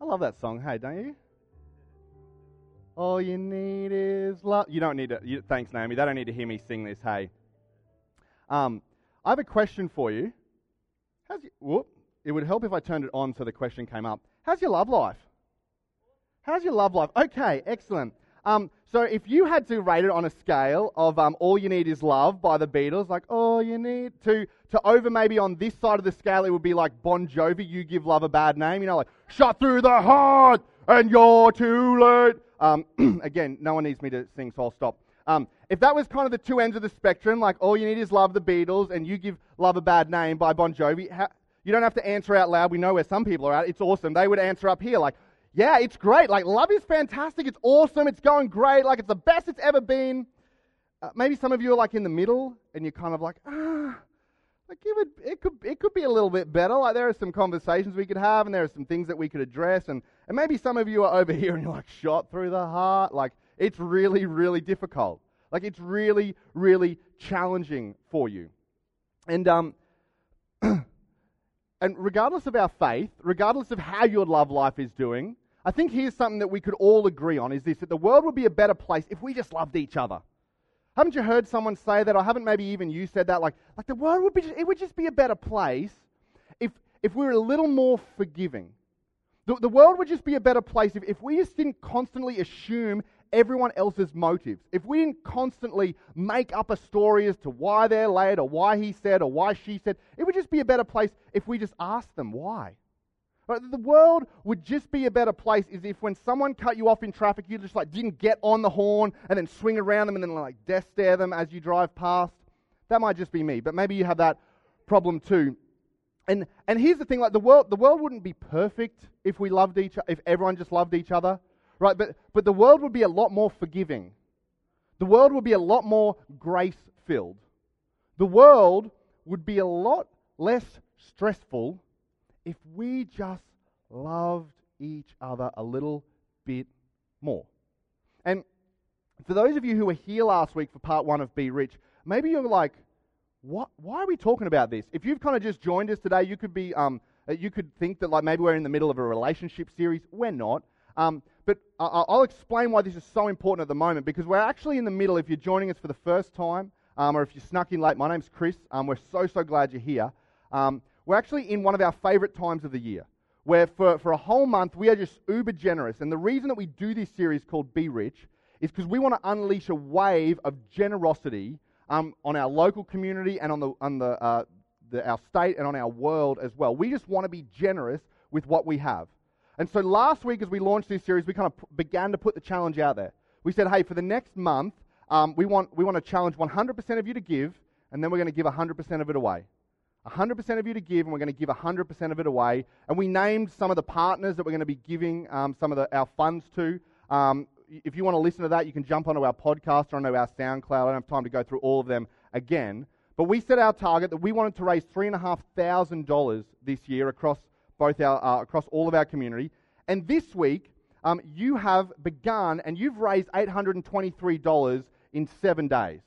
I love that song. Hey, don't you? All you need is love. You don't need to. You, thanks, Naomi. They don't need to hear me sing this. Hey. Um, I have a question for you. How's you, whoop, it would help if I turned it on so the question came up. How's your love life? How's your love life? Okay, excellent. Um, so if you had to rate it on a scale of um, All You Need Is Love by the Beatles, like all you need to, to over maybe on this side of the scale, it would be like Bon Jovi, You Give Love a Bad Name, you know, like shot through the heart and you're too late. Um, again, no one needs me to sing, so I'll stop. Um, if that was kind of the two ends of the spectrum, like All You Need Is Love, the Beatles, and You Give Love a Bad Name by Bon Jovi, ha- you don't have to answer out loud. We know where some people are at. It's awesome. They would answer up here, like, yeah, it's great. Like, love is fantastic. It's awesome. It's going great. Like, it's the best it's ever been. Uh, maybe some of you are like in the middle and you're kind of like, ah, like it, would, it, could, it could be a little bit better. Like, there are some conversations we could have and there are some things that we could address. And, and maybe some of you are over here and you're like, shot through the heart. Like, it's really, really difficult. Like, it's really, really challenging for you. And, um, and regardless of our faith, regardless of how your love life is doing, I think here's something that we could all agree on is this that the world would be a better place if we just loved each other. Haven't you heard someone say that? Or haven't maybe even you said that? Like, like the world would be, it would just be a better place if, if we were a little more forgiving. The, the world would just be a better place if, if we just didn't constantly assume everyone else's motives. If we didn't constantly make up a story as to why they're late or why he said or why she said, it would just be a better place if we just asked them why. Right? The world would just be a better place is if when someone cut you off in traffic, you just like didn't get on the horn and then swing around them and then like death stare them as you drive past. That might just be me, but maybe you have that problem too. And and here's the thing: like the world, the world wouldn't be perfect if we loved each, if everyone just loved each other, right? But but the world would be a lot more forgiving. The world would be a lot more grace filled. The world would be a lot less stressful if we just loved each other a little bit more. And for those of you who were here last week for part one of Be Rich, maybe you're like, what, why are we talking about this? If you've kind of just joined us today, you could be, um, uh, you could think that like maybe we're in the middle of a relationship series. We're not. Um, but I'll explain why this is so important at the moment because we're actually in the middle. If you're joining us for the first time, um, or if you snuck in late, my name's Chris. Um, we're so so glad you're here. We're actually in one of our favorite times of the year, where for, for a whole month we are just uber generous. And the reason that we do this series called Be Rich is because we want to unleash a wave of generosity um, on our local community and on, the, on the, uh, the, our state and on our world as well. We just want to be generous with what we have. And so last week, as we launched this series, we kind of p- began to put the challenge out there. We said, hey, for the next month, um, we, want, we want to challenge 100% of you to give, and then we're going to give 100% of it away. 100% of you to give, and we're going to give 100% of it away. And we named some of the partners that we're going to be giving um, some of the, our funds to. Um, if you want to listen to that, you can jump onto our podcast or onto our SoundCloud. I don't have time to go through all of them again. But we set our target that we wanted to raise $3,500 this year across, both our, uh, across all of our community. And this week, um, you have begun and you've raised $823 in seven days.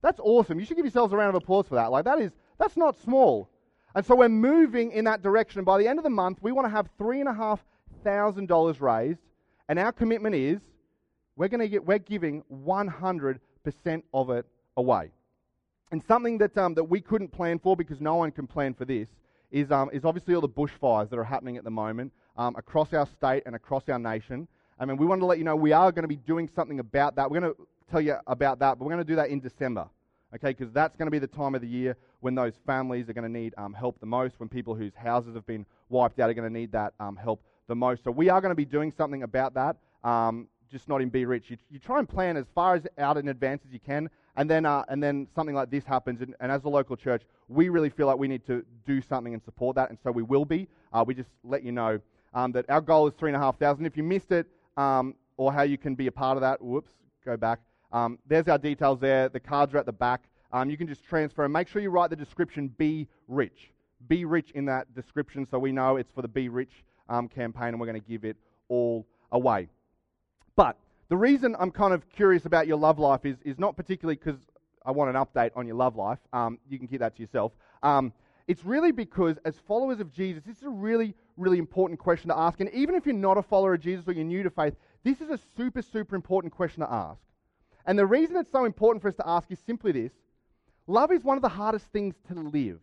That's awesome. You should give yourselves a round of applause for that. Like, that is that's not small. And so we're moving in that direction. By the end of the month, we want to have $3,500 raised, and our commitment is we're, going to get, we're giving 100% of it away. And something that, um, that we couldn't plan for because no one can plan for this is, um, is obviously all the bushfires that are happening at the moment um, across our state and across our nation. I mean, we want to let you know we are going to be doing something about that. We're going to tell you about that, but we're going to do that in December okay? Because that's going to be the time of the year when those families are going to need um, help the most, when people whose houses have been wiped out are going to need that um, help the most. So we are going to be doing something about that, um, just not in Be Rich. You, you, try and plan as far as out in advance as you can, and then, uh, and then something like this happens. And, and, as a local church, we really feel like we need to do something and support that, and so we will be. Uh, we just let you know um, that our goal is three and a half thousand. If you missed it, um, or how you can be a part of that, whoops, go back. Um, there's our details there. The cards are at the back. Um, you can just transfer and make sure you write the description be rich. Be rich in that description so we know it's for the Be Rich um, campaign and we're going to give it all away. But the reason I'm kind of curious about your love life is, is not particularly because I want an update on your love life. Um, you can keep that to yourself. Um, It's really because, as followers of Jesus, this is a really, really important question to ask. And even if you're not a follower of Jesus or you're new to faith, this is a super, super important question to ask. And the reason it's so important for us to ask is simply this love is one of the hardest things to live.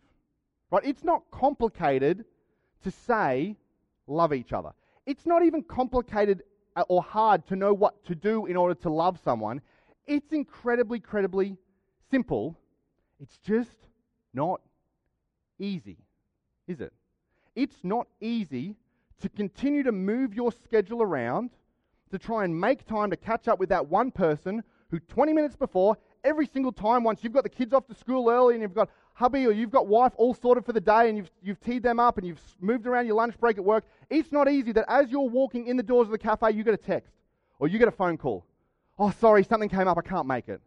Right? It's not complicated to say, love each other. It's not even complicated uh, or hard to know what to do in order to love someone. It's incredibly, incredibly simple. It's just not easy, is it? It's not easy to continue to move your schedule around to try and make time to catch up with that one person who 20 minutes before, every single time, once you've got the kids off to school early and you've got hubby or you've got wife all sorted for the day and you've, you've teed them up and you've moved around your lunch break at work, it's not easy that as you're walking in the doors of the cafe, you get a text or you get a phone call. Oh, sorry, something came up, I can't make it.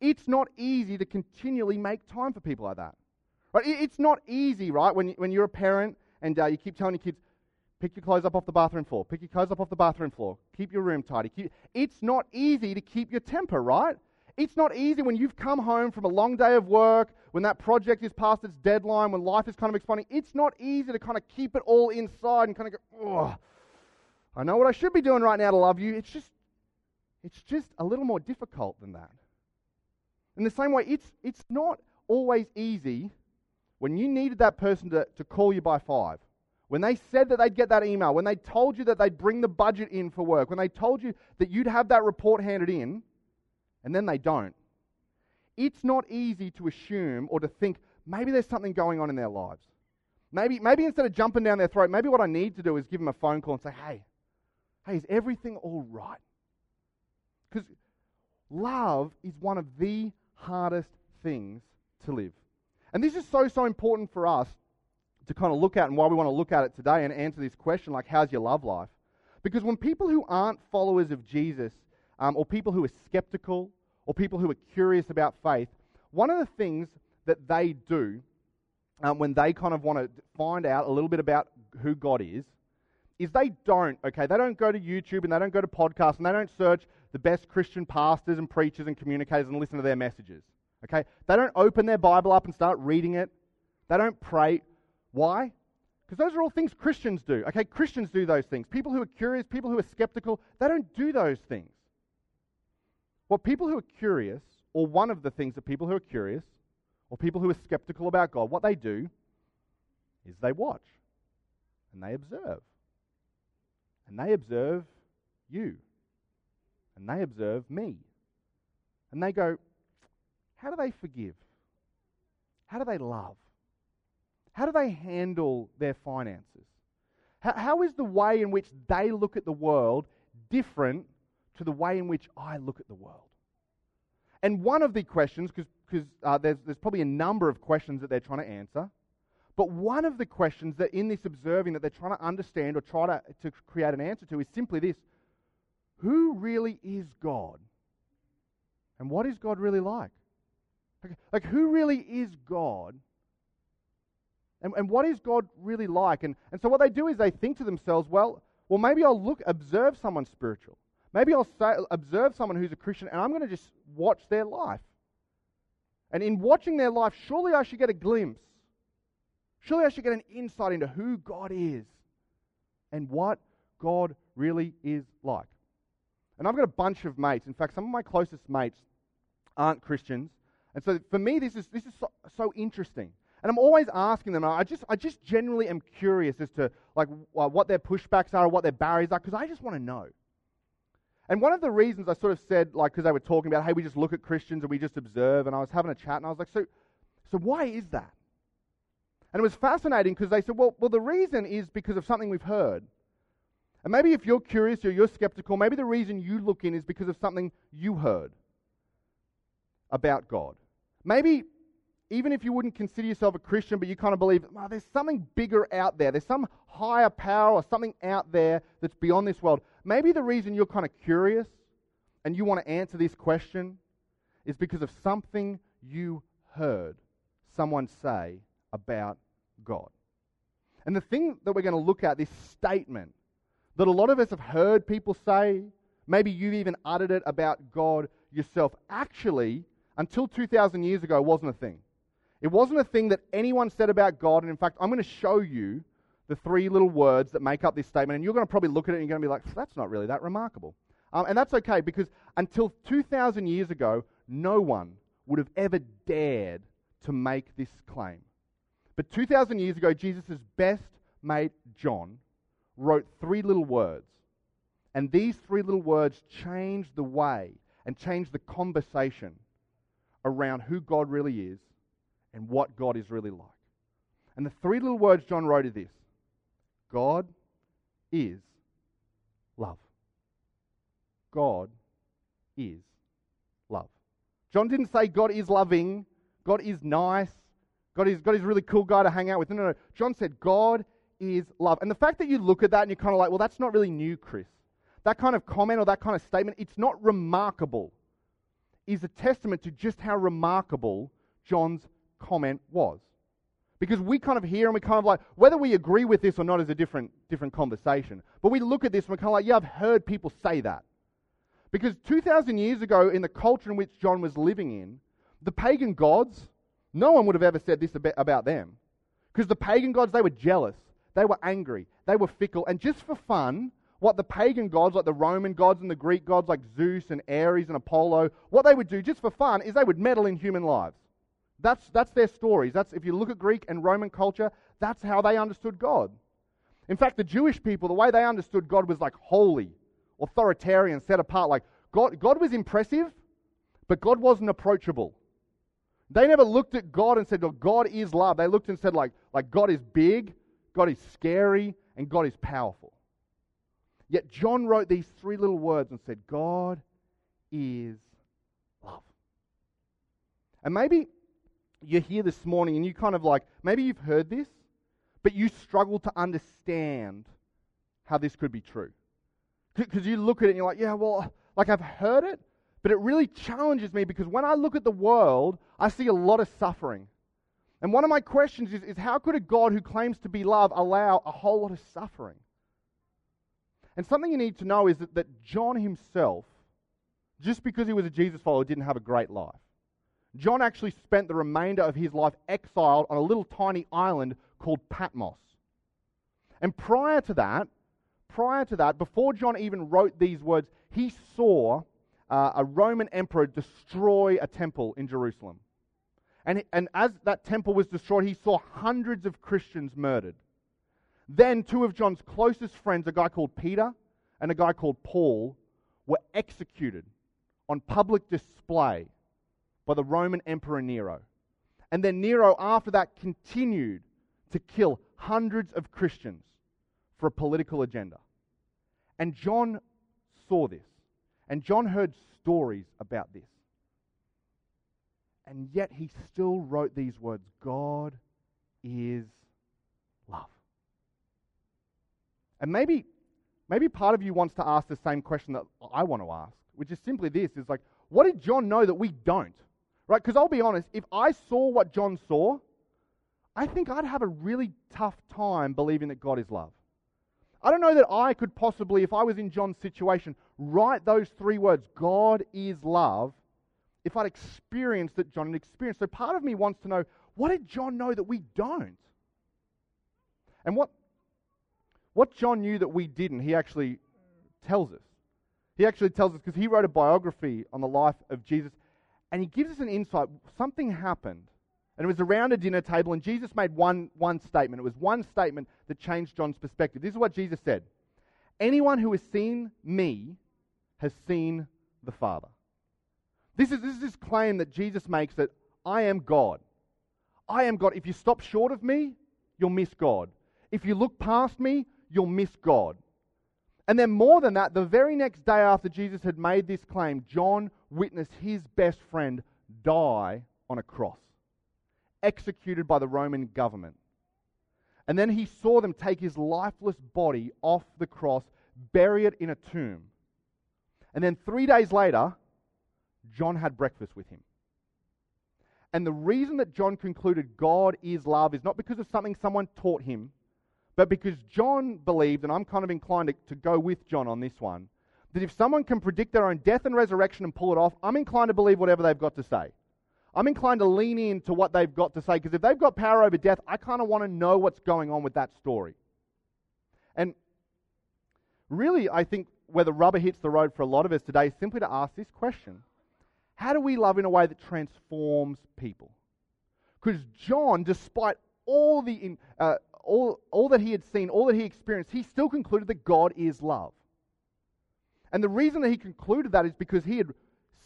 It's not easy to continually make time for people like that. Right? It's not easy, right, when, when you're a parent and uh, you keep telling your kids, pick your clothes up off the bathroom floor, pick your clothes up off the bathroom floor, keep your room tidy. Keep... It's not easy to keep your temper, right? It's not easy when you've come home from a long day of work, when that project is past its deadline, when life is kind of exploding. It's not easy to kind of keep it all inside and kind of go, oh, I know what I should be doing right now to love you. It's just, it's just a little more difficult than that. In the same way, it's, it's not always easy when you needed that person to, to call you by five, when they said that they'd get that email, when they told you that they'd bring the budget in for work, when they told you that you'd have that report handed in, and then they don't. It's not easy to assume or to think maybe there's something going on in their lives. Maybe, maybe instead of jumping down their throat, maybe what I need to do is give them a phone call and say, hey, hey, is everything all right? Because love is one of the hardest things to live. And this is so, so important for us to kind of look at and why we want to look at it today and answer this question like, how's your love life? Because when people who aren't followers of Jesus um, or people who are skeptical, or people who are curious about faith, one of the things that they do um, when they kind of want to find out a little bit about who God is, is they don't, okay, they don't go to YouTube and they don't go to podcasts and they don't search the best Christian pastors and preachers and communicators and listen to their messages. Okay? They don't open their Bible up and start reading it. They don't pray. Why? Because those are all things Christians do. Okay, Christians do those things. People who are curious, people who are skeptical, they don't do those things. What people who are curious, or one of the things that people who are curious, or people who are skeptical about God, what they do is they watch and they observe. And they observe you. And they observe me. And they go, how do they forgive? How do they love? How do they handle their finances? How, how is the way in which they look at the world different to the way in which I look at the world. And one of the questions, because uh, there's, there's probably a number of questions that they're trying to answer, but one of the questions that in this observing that they're trying to understand or try to, to create an answer to is simply this Who really is God? And what is God really like? Like, like who really is God? And, and what is God really like? And, and so what they do is they think to themselves, well, well, maybe I'll look, observe someone spiritual. Maybe I'll say, observe someone who's a Christian and I'm going to just watch their life. And in watching their life, surely I should get a glimpse. Surely I should get an insight into who God is and what God really is like. And I've got a bunch of mates. In fact, some of my closest mates aren't Christians. And so for me, this is, this is so, so interesting. And I'm always asking them, I just, I just generally am curious as to like, uh, what their pushbacks are or what their barriers are, because I just want to know. And one of the reasons I sort of said, like, because they were talking about, hey, we just look at Christians and we just observe, and I was having a chat, and I was like, so, so why is that? And it was fascinating because they said, well, well, the reason is because of something we've heard. And maybe if you're curious or you're skeptical, maybe the reason you look in is because of something you heard about God. Maybe even if you wouldn't consider yourself a Christian, but you kind of believe, oh, there's something bigger out there. There's some higher power or something out there that's beyond this world. Maybe the reason you're kind of curious and you want to answer this question is because of something you heard someone say about God. And the thing that we're going to look at, this statement that a lot of us have heard people say, maybe you've even uttered it about God yourself, actually, until 2,000 years ago, wasn't a thing. It wasn't a thing that anyone said about God. And in fact, I'm going to show you the three little words that make up this statement. And you're going to probably look at it and you're going to be like, that's not really that remarkable. Um, and that's okay because until 2,000 years ago, no one would have ever dared to make this claim. But 2,000 years ago, Jesus' best mate, John, wrote three little words. And these three little words changed the way and changed the conversation around who God really is and what God is really like. And the three little words John wrote are this God is love. God is love. John didn't say God is loving, God is nice, God is, God is a really cool guy to hang out with. No, no, no. John said God is love. And the fact that you look at that and you're kind of like, well, that's not really new, Chris. That kind of comment or that kind of statement, it's not remarkable, is a testament to just how remarkable John's comment was. Because we kind of hear and we kind of like, whether we agree with this or not is a different, different conversation. But we look at this and we're kind of like, yeah, I've heard people say that. Because 2,000 years ago, in the culture in which John was living in, the pagan gods, no one would have ever said this about them. Because the pagan gods, they were jealous, they were angry, they were fickle, and just for fun, what the pagan gods, like the Roman gods and the Greek gods, like Zeus and Ares and Apollo, what they would do just for fun is they would meddle in human lives. That's, that's their stories. That's, if you look at Greek and Roman culture, that's how they understood God. In fact, the Jewish people, the way they understood God was like holy, authoritarian, set apart. Like God, God was impressive, but God wasn't approachable. They never looked at God and said, oh, God is love. They looked and said, like, like God is big, God is scary, and God is powerful. Yet John wrote these three little words and said, God is love. And maybe you're here this morning and you kind of like, maybe you've heard this, but you struggle to understand how this could be true. Because you look at it and you're like, yeah, well, like I've heard it, but it really challenges me because when I look at the world, I see a lot of suffering. And one of my questions is, is how could a God who claims to be love allow a whole lot of suffering? And something you need to know is that, that John himself, just because he was a Jesus follower, didn't have a great life. John actually spent the remainder of his life exiled on a little tiny island called Patmos. And prior to that, prior to that, before John even wrote these words, he saw uh, a Roman emperor destroy a temple in Jerusalem. And, and as that temple was destroyed, he saw hundreds of Christians murdered. Then, two of John's closest friends, a guy called Peter and a guy called Paul, were executed on public display by the Roman Emperor Nero. And then Nero, after that, continued to kill hundreds of Christians for a political agenda. And John saw this. And John heard stories about this. And yet he still wrote these words God is love. And maybe, maybe part of you wants to ask the same question that I want to ask, which is simply this is like, what did John know that we don't? Right? Because I'll be honest, if I saw what John saw, I think I'd have a really tough time believing that God is love. I don't know that I could possibly, if I was in John's situation, write those three words, God is love, if I'd experienced that John had experienced. So part of me wants to know, what did John know that we don't? And what, what John knew that we didn't, he actually tells us. He actually tells us because he wrote a biography on the life of Jesus, and he gives us an insight. Something happened, and it was around a dinner table, and Jesus made one, one statement. It was one statement that changed John's perspective. This is what Jesus said Anyone who has seen me has seen the Father. This is, this is this claim that Jesus makes that I am God. I am God. If you stop short of me, you'll miss God. If you look past me, you'll miss God. And then, more than that, the very next day after Jesus had made this claim, John witnessed his best friend die on a cross, executed by the Roman government. And then he saw them take his lifeless body off the cross, bury it in a tomb. And then three days later, John had breakfast with him. And the reason that John concluded God is love is not because of something someone taught him but because John believed, and I'm kind of inclined to, to go with John on this one, that if someone can predict their own death and resurrection and pull it off, I'm inclined to believe whatever they've got to say. I'm inclined to lean into what they've got to say because if they've got power over death, I kind of want to know what's going on with that story. And really, I think where the rubber hits the road for a lot of us today is simply to ask this question How do we love in a way that transforms people? Because John, despite all, the, uh, all, all that he had seen, all that he experienced, he still concluded that God is love. And the reason that he concluded that is because he had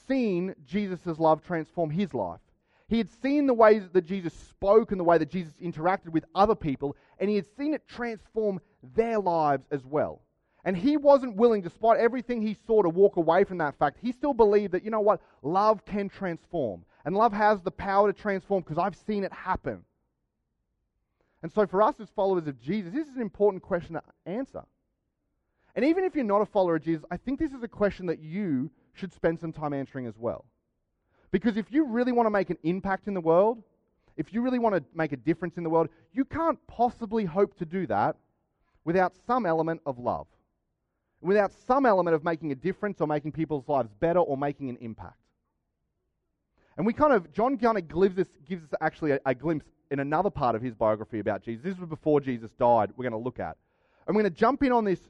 seen Jesus' love transform his life. He had seen the ways that Jesus spoke and the way that Jesus interacted with other people, and he had seen it transform their lives as well. And he wasn't willing, despite everything he saw, to walk away from that fact. He still believed that, you know what, love can transform. And love has the power to transform because I've seen it happen. And so, for us as followers of Jesus, this is an important question to answer. And even if you're not a follower of Jesus, I think this is a question that you should spend some time answering as well. Because if you really want to make an impact in the world, if you really want to make a difference in the world, you can't possibly hope to do that without some element of love, without some element of making a difference or making people's lives better or making an impact. And we kind of, John kind of gives us, gives us actually a, a glimpse in another part of his biography about Jesus. This was before Jesus died, we're going to look at. We're going to jump in on this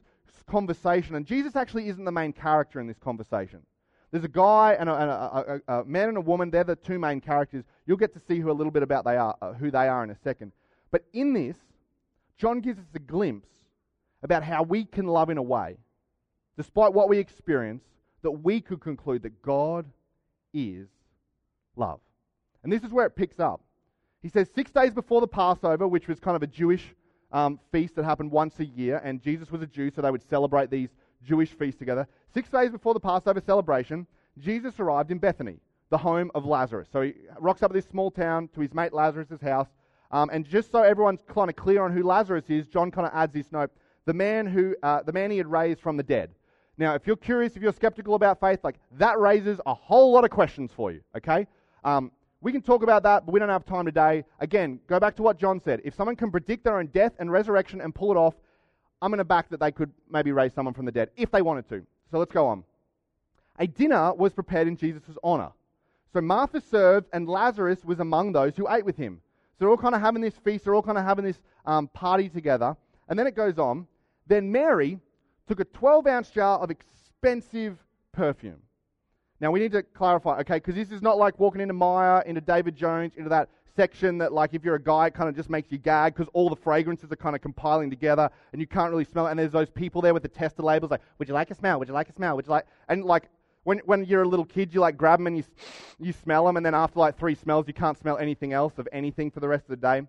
conversation, and Jesus actually isn't the main character in this conversation. There's a guy and a, and a, a, a, man and a woman. They're the two main characters. You'll get to see who a little bit about they are, uh, who they are in a second. But in this, John gives us a glimpse about how we can love in a way, despite what we experience, that we could conclude that God is love. And this is where it picks up. He says, six days before the Passover, which was kind of a Jewish um, feast that happened once a year, and Jesus was a Jew, so they would celebrate these Jewish feasts together. Six days before the Passover celebration, Jesus arrived in Bethany, the home of Lazarus. So he rocks up at this small town to his mate Lazarus' house. Um, and just so everyone's kind of clear on who Lazarus is, John kind of adds this note the man, who, uh, the man he had raised from the dead. Now, if you're curious, if you're skeptical about faith, like that raises a whole lot of questions for you, okay? Um, we can talk about that, but we don't have time today. Again, go back to what John said. If someone can predict their own death and resurrection and pull it off, I'm going to back that they could maybe raise someone from the dead if they wanted to. So let's go on. A dinner was prepared in Jesus' honor. So Martha served, and Lazarus was among those who ate with him. So they're all kind of having this feast, they're all kind of having this um, party together. And then it goes on. Then Mary took a 12 ounce jar of expensive perfume. Now we need to clarify, okay, because this is not like walking into Myer, into David Jones, into that section that, like, if you're a guy, it kind of just makes you gag because all the fragrances are kind of compiling together and you can't really smell it. And there's those people there with the tester labels, like, would you like a smell? Would you like a smell? Would you like? And like, when, when you're a little kid, you like grab them and you, you smell them, and then after like three smells, you can't smell anything else of anything for the rest of the day.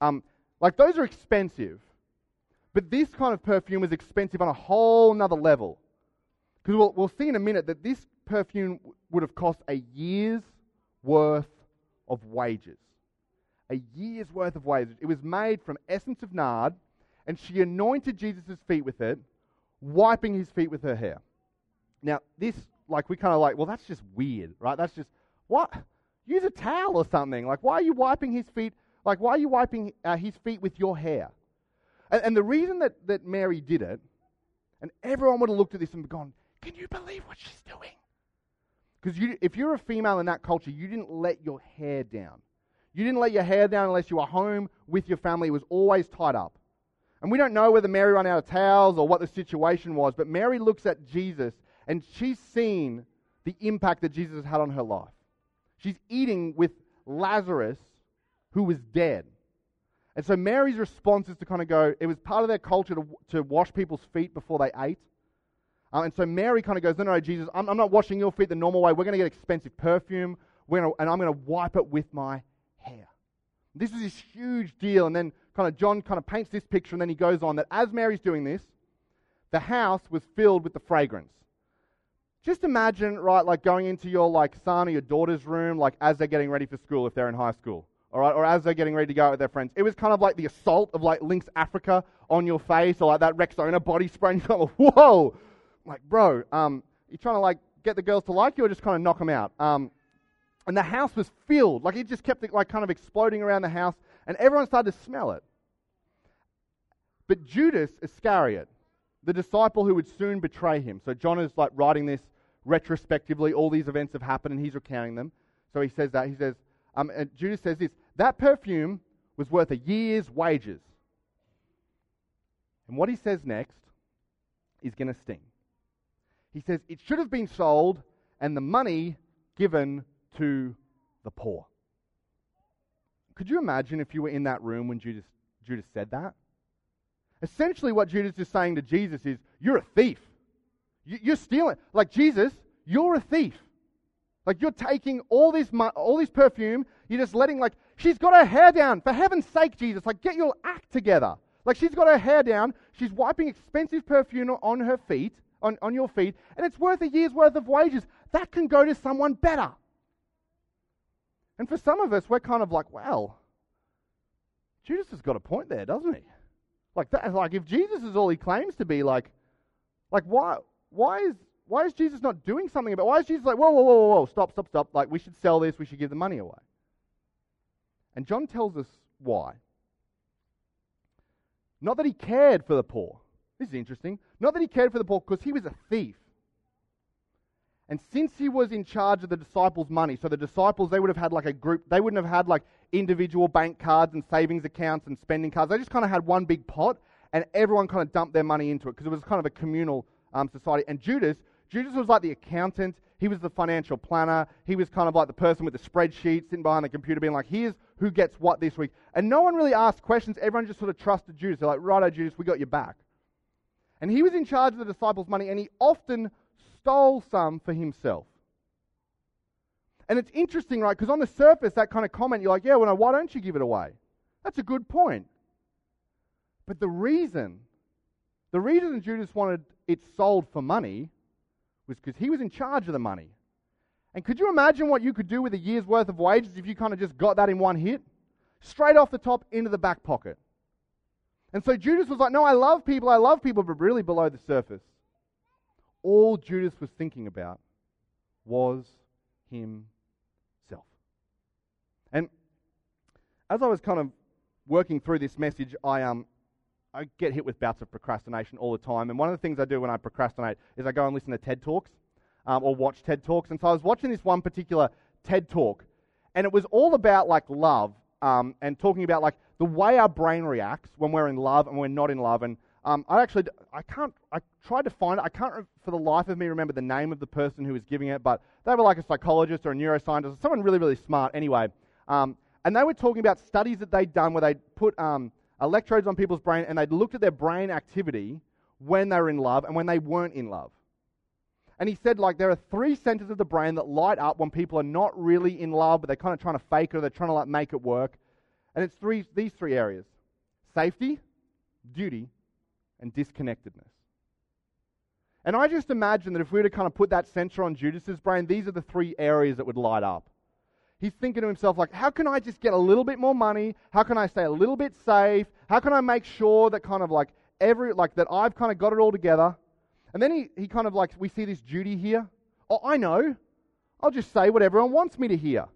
Um, like, those are expensive. But this kind of perfume is expensive on a whole nother level. Because we'll, we'll see in a minute that this perfume would have cost a year's worth of wages a year's worth of wages. It was made from essence of nard, and she anointed Jesus' feet with it, wiping his feet with her hair. Now, this, like, we kind of like, well, that's just weird, right? That's just, what? Use a towel or something. Like, why are you wiping his feet? Like, why are you wiping uh, his feet with your hair? And, and the reason that, that Mary did it, and everyone would have looked at this and gone, can you believe what she's doing? Because you, if you're a female in that culture, you didn't let your hair down. You didn't let your hair down unless you were home with your family. It was always tied up. And we don't know whether Mary ran out of towels or what the situation was, but Mary looks at Jesus and she's seen the impact that Jesus had on her life. She's eating with Lazarus, who was dead. And so Mary's response is to kind of go, it was part of their culture to, to wash people's feet before they ate. Uh, and so Mary kind of goes, no, no, Jesus, I'm, I'm not washing your feet the normal way. We're going to get expensive perfume, gonna, and I'm going to wipe it with my hair. This is this huge deal. And then kind of John kind of paints this picture and then he goes on that as Mary's doing this, the house was filled with the fragrance. Just imagine, right, like going into your like son or your daughter's room, like as they're getting ready for school if they're in high school. All right, or as they're getting ready to go out with their friends. It was kind of like the assault of like Lynx Africa on your face, or like that Rexona body spray. And you're kind of, whoa, like, bro, um, you're trying to like get the girls to like you, or just kind of knock them out. Um, and the house was filled. Like it just kept like kind of exploding around the house, and everyone started to smell it. But Judas Iscariot, the disciple who would soon betray him, so John is like writing this retrospectively. All these events have happened, and he's recounting them. So he says that he says, Um, and Judas says this that perfume was worth a year's wages. And what he says next is going to sting. He says it should have been sold and the money given to the poor. Could you imagine if you were in that room when Judas, Judas said that? Essentially, what Judas is saying to Jesus is, You're a thief. You're stealing. Like, Jesus, you're a thief. Like, you're taking all this, all this perfume, you're just letting, like, she's got her hair down. For heaven's sake, Jesus, like, get your act together. Like, she's got her hair down, she's wiping expensive perfume on her feet, on, on your feet, and it's worth a year's worth of wages. That can go to someone better. And for some of us, we're kind of like, well, Judas has got a point there, doesn't he? Like that, like if Jesus is all he claims to be, like, like why, why is, why is Jesus not doing something about? Why is Jesus like, whoa, whoa, whoa, whoa, stop, stop, stop? Like we should sell this, we should give the money away. And John tells us why. Not that he cared for the poor. This is interesting. Not that he cared for the poor because he was a thief. And since he was in charge of the disciples' money, so the disciples, they would have had like a group, they wouldn't have had like individual bank cards and savings accounts and spending cards. They just kind of had one big pot and everyone kind of dumped their money into it because it was kind of a communal um, society. And Judas, Judas was like the accountant, he was the financial planner, he was kind of like the person with the spreadsheet sitting behind the computer being like, here's who gets what this week. And no one really asked questions, everyone just sort of trusted Judas. They're like, righto, Judas, we got your back. And he was in charge of the disciples' money and he often stole some for himself. And it's interesting, right? Because on the surface, that kind of comment, you're like, yeah, well, why don't you give it away? That's a good point. But the reason, the reason Judas wanted it sold for money was because he was in charge of the money. And could you imagine what you could do with a year's worth of wages if you kind of just got that in one hit? Straight off the top into the back pocket. And so Judas was like, No, I love people, I love people, but really below the surface all Judas was thinking about was himself. And as I was kind of working through this message, I um I get hit with bouts of procrastination all the time. And one of the things I do when I procrastinate is I go and listen to TED Talks um, or watch TED Talks. And so I was watching this one particular TED Talk, and it was all about like love um, and talking about like the way our brain reacts when we're in love and we're not in love. And um, I actually, I can't, I tried to find it. I can't, for the life of me, remember the name of the person who was giving it, but they were like a psychologist or a neuroscientist, or someone really, really smart anyway. Um, and they were talking about studies that they'd done where they'd put um, electrodes on people's brain and they'd looked at their brain activity when they were in love and when they weren't in love. And he said, like, there are three centers of the brain that light up when people are not really in love, but they're kind of trying to fake it or they're trying to like make it work. And it's three, these three areas safety, duty, and disconnectedness. And I just imagine that if we were to kind of put that center on Judas's brain, these are the three areas that would light up. He's thinking to himself, like, how can I just get a little bit more money? How can I stay a little bit safe? How can I make sure that kind of like every, like that I've kind of got it all together? And then he, he kind of like, we see this duty here. Oh, I know. I'll just say what everyone wants me to hear.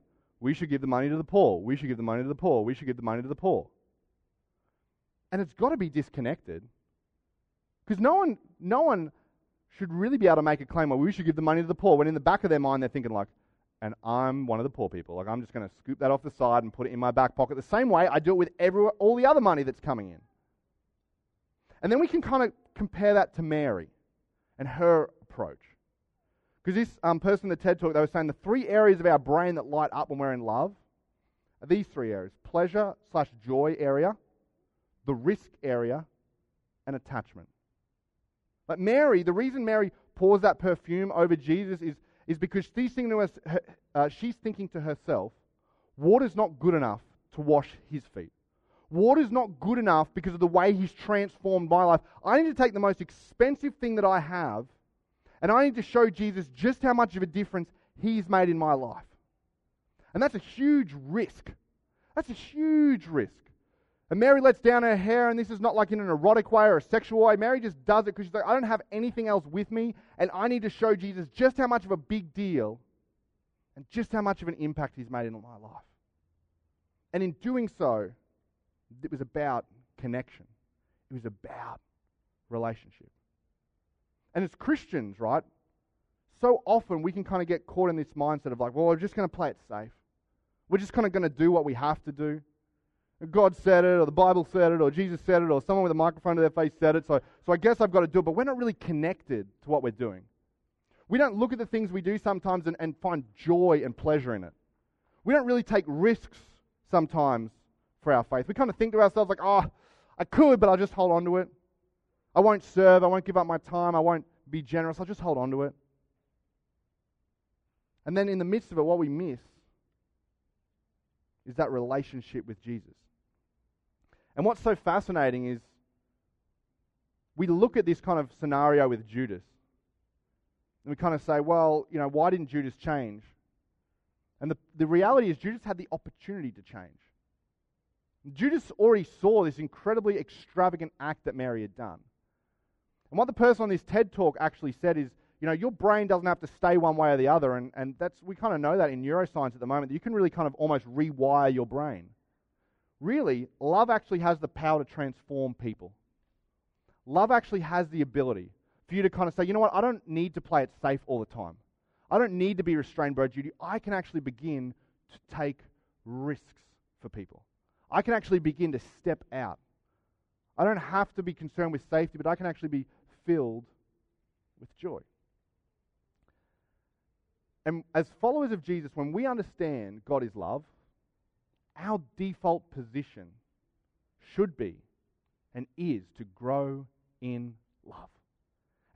We should give the money to the poor. We should give the money to the poor. We should give the money to the poor. And it's got to be disconnected because no one, no one should really be able to make a claim, well, we should give the money to the poor, when in the back of their mind they're thinking, like, and I'm one of the poor people. Like, I'm just going to scoop that off the side and put it in my back pocket the same way I do it with every, all the other money that's coming in. And then we can kind of compare that to Mary and her approach. Because this um, person in the TED Talk, they were saying the three areas of our brain that light up when we're in love are these three areas pleasure slash joy area, the risk area, and attachment. But Mary, the reason Mary pours that perfume over Jesus is, is because she's thinking, to us, uh, she's thinking to herself, water's not good enough to wash his feet. Water's not good enough because of the way he's transformed my life. I need to take the most expensive thing that I have and I need to show Jesus just how much of a difference he's made in my life. And that's a huge risk. That's a huge risk. And Mary lets down her hair, and this is not like in an erotic way or a sexual way. Mary just does it because she's like, I don't have anything else with me, and I need to show Jesus just how much of a big deal and just how much of an impact he's made in my life. And in doing so, it was about connection, it was about relationship. And as Christians, right, so often we can kind of get caught in this mindset of like, well, we're just going to play it safe. We're just kind of going to do what we have to do. God said it, or the Bible said it, or Jesus said it, or someone with a microphone to their face said it, so, so I guess I've got to do it, but we're not really connected to what we're doing. We don't look at the things we do sometimes and, and find joy and pleasure in it. We don't really take risks sometimes for our faith. We kind of think to ourselves, like, oh, I could, but I'll just hold on to it. I won't serve. I won't give up my time. I won't be generous. I'll just hold on to it. And then in the midst of it, what we miss is that relationship with Jesus. And what's so fascinating is we look at this kind of scenario with Judas. And we kind of say, well, you know, why didn't Judas change? And the, the reality is, Judas had the opportunity to change. Judas already saw this incredibly extravagant act that Mary had done. And what the person on this TED talk actually said is, you know, your brain doesn't have to stay one way or the other. And, and that's, we kind of know that in neuroscience at the moment, that you can really kind of almost rewire your brain. Really, love actually has the power to transform people. Love actually has the ability for you to kind of say, you know what, I don't need to play it safe all the time. I don't need to be restrained by duty. I can actually begin to take risks for people. I can actually begin to step out. I don't have to be concerned with safety, but I can actually be filled with joy. And as followers of Jesus, when we understand God is love, our default position should be and is to grow in love.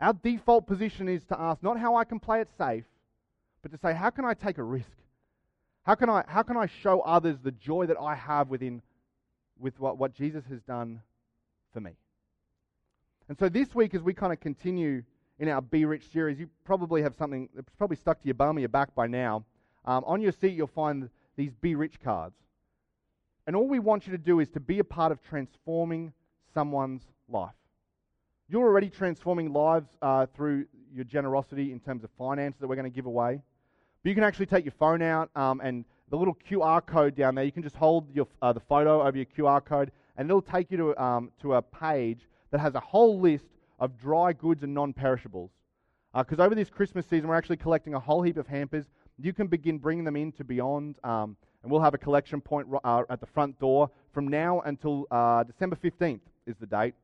Our default position is to ask not how I can play it safe, but to say, how can I take a risk? How can I, how can I show others the joy that I have within with what, what Jesus has done for me? And so this week, as we kind of continue in our Be Rich series, you probably have something that's probably stuck to your bum or your back by now. Um, on your seat, you'll find these Be Rich cards. And all we want you to do is to be a part of transforming someone's life. You're already transforming lives uh, through your generosity in terms of finances that we're going to give away. But you can actually take your phone out um, and the little QR code down there, you can just hold your, uh, the photo over your QR code and it'll take you to, um, to a page that has a whole list of dry goods and non perishables. Because uh, over this Christmas season, we're actually collecting a whole heap of hampers. You can begin bringing them into Beyond, um, and we'll have a collection point uh, at the front door from now until uh, December 15th, is the date.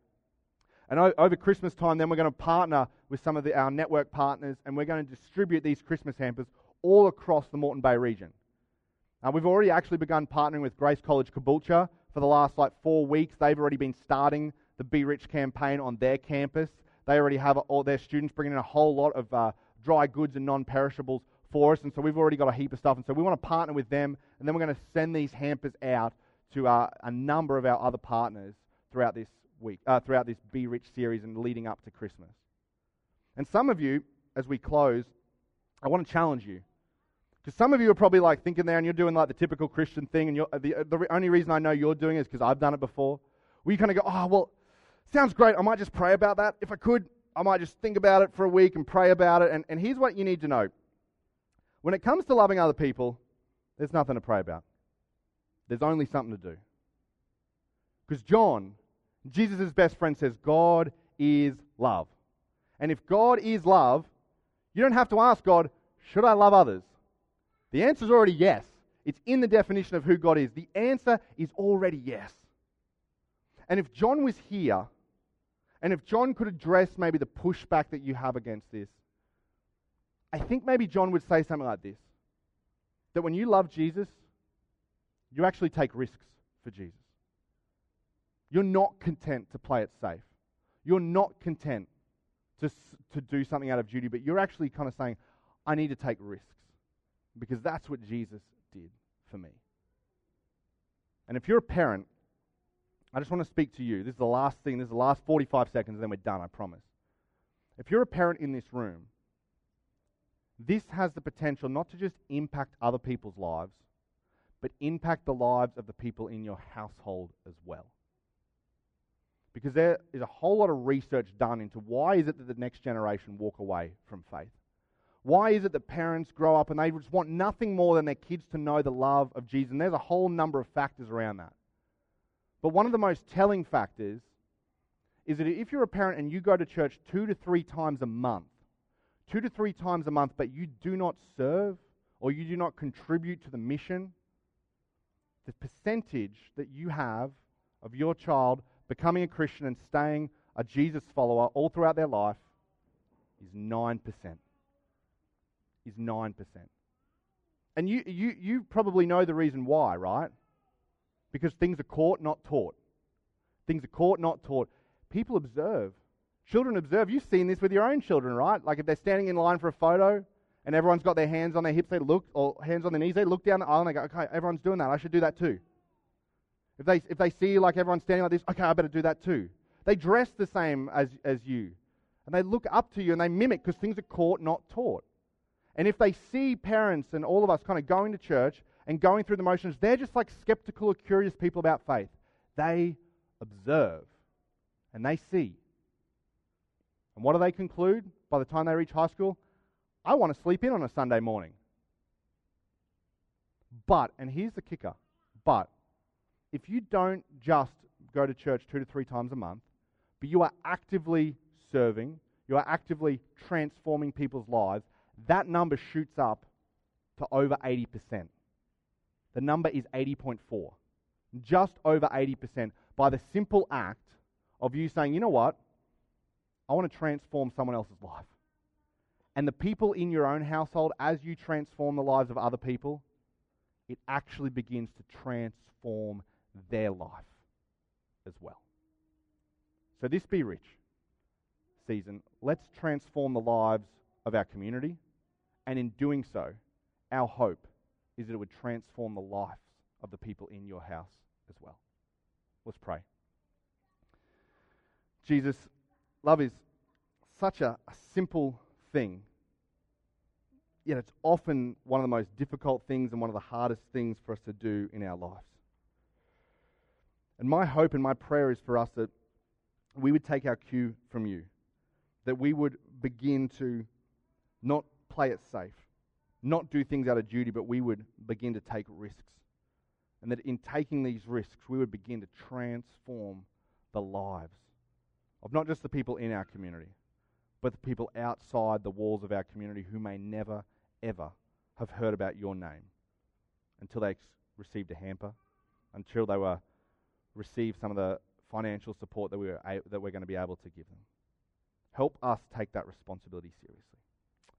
And over Christmas time, then we're going to partner with some of the, our network partners and we're going to distribute these Christmas hampers all across the Moreton Bay region. Uh, we've already actually begun partnering with Grace College Caboolture for the last like four weeks. They've already been starting the Be Rich campaign on their campus. They already have all their students bringing in a whole lot of uh, dry goods and non perishables for us. And so we've already got a heap of stuff. And so we want to partner with them. And then we're going to send these hampers out to uh, a number of our other partners throughout this week, uh, throughout this Be Rich series and leading up to Christmas. And some of you, as we close, I want to challenge you. Because some of you are probably like thinking there and you're doing like the typical Christian thing, and uh, the, uh, the only reason I know you're doing it is because I've done it before. You kind of go, oh, well, sounds great. I might just pray about that. If I could, I might just think about it for a week and pray about it. And, and here's what you need to know when it comes to loving other people, there's nothing to pray about, there's only something to do. Because John Jesus' best friend says, God is love. And if God is love, you don't have to ask God, should I love others? The answer is already yes. It's in the definition of who God is. The answer is already yes. And if John was here, and if John could address maybe the pushback that you have against this, I think maybe John would say something like this that when you love Jesus, you actually take risks for Jesus. You're not content to play it safe. You're not content to, to do something out of duty, but you're actually kind of saying, I need to take risks because that's what Jesus did for me. And if you're a parent, I just want to speak to you. This is the last thing, this is the last 45 seconds, and then we're done, I promise. If you're a parent in this room, this has the potential not to just impact other people's lives, but impact the lives of the people in your household as well because there is a whole lot of research done into why is it that the next generation walk away from faith. Why is it that parents grow up and they just want nothing more than their kids to know the love of Jesus? And there's a whole number of factors around that. But one of the most telling factors is that if you're a parent and you go to church two to three times a month, two to three times a month, but you do not serve or you do not contribute to the mission the percentage that you have of your child becoming a Christian and staying a Jesus follower all throughout their life is 9%. Is 9%. And you, you, you probably know the reason why, right? Because things are caught, not taught. Things are caught, not taught. People observe. Children observe. You've seen this with your own children, right? Like if they're standing in line for a photo and everyone's got their hands on their hips, they look, or hands on their knees, they look down the aisle and they go, okay, everyone's doing that. I should do that too. If they, if they see like everyone's standing like this, okay, I better do that too. They dress the same as, as you. And they look up to you and they mimic because things are caught, not taught. And if they see parents and all of us kind of going to church and going through the motions, they're just like skeptical or curious people about faith. They observe and they see. And what do they conclude by the time they reach high school? I want to sleep in on a Sunday morning. But, and here's the kicker, but if you don't just go to church two to three times a month, but you are actively serving, you are actively transforming people's lives, that number shoots up to over 80%. The number is 80.4. Just over 80% by the simple act of you saying, you know what? I want to transform someone else's life. And the people in your own household, as you transform the lives of other people, it actually begins to transform their life as well. So, this Be Rich season, let's transform the lives of our community. And in doing so, our hope is that it would transform the lives of the people in your house as well. Let's pray. Jesus, love is such a, a simple thing, yet it's often one of the most difficult things and one of the hardest things for us to do in our lives. And my hope and my prayer is for us that we would take our cue from you, that we would begin to not play it safe, not do things out of duty, but we would begin to take risks. And that in taking these risks, we would begin to transform the lives of not just the people in our community, but the people outside the walls of our community who may never, ever have heard about your name until they received a hamper, until they were received some of the financial support that, we are that we're going to be able to give them. Help us take that responsibility seriously.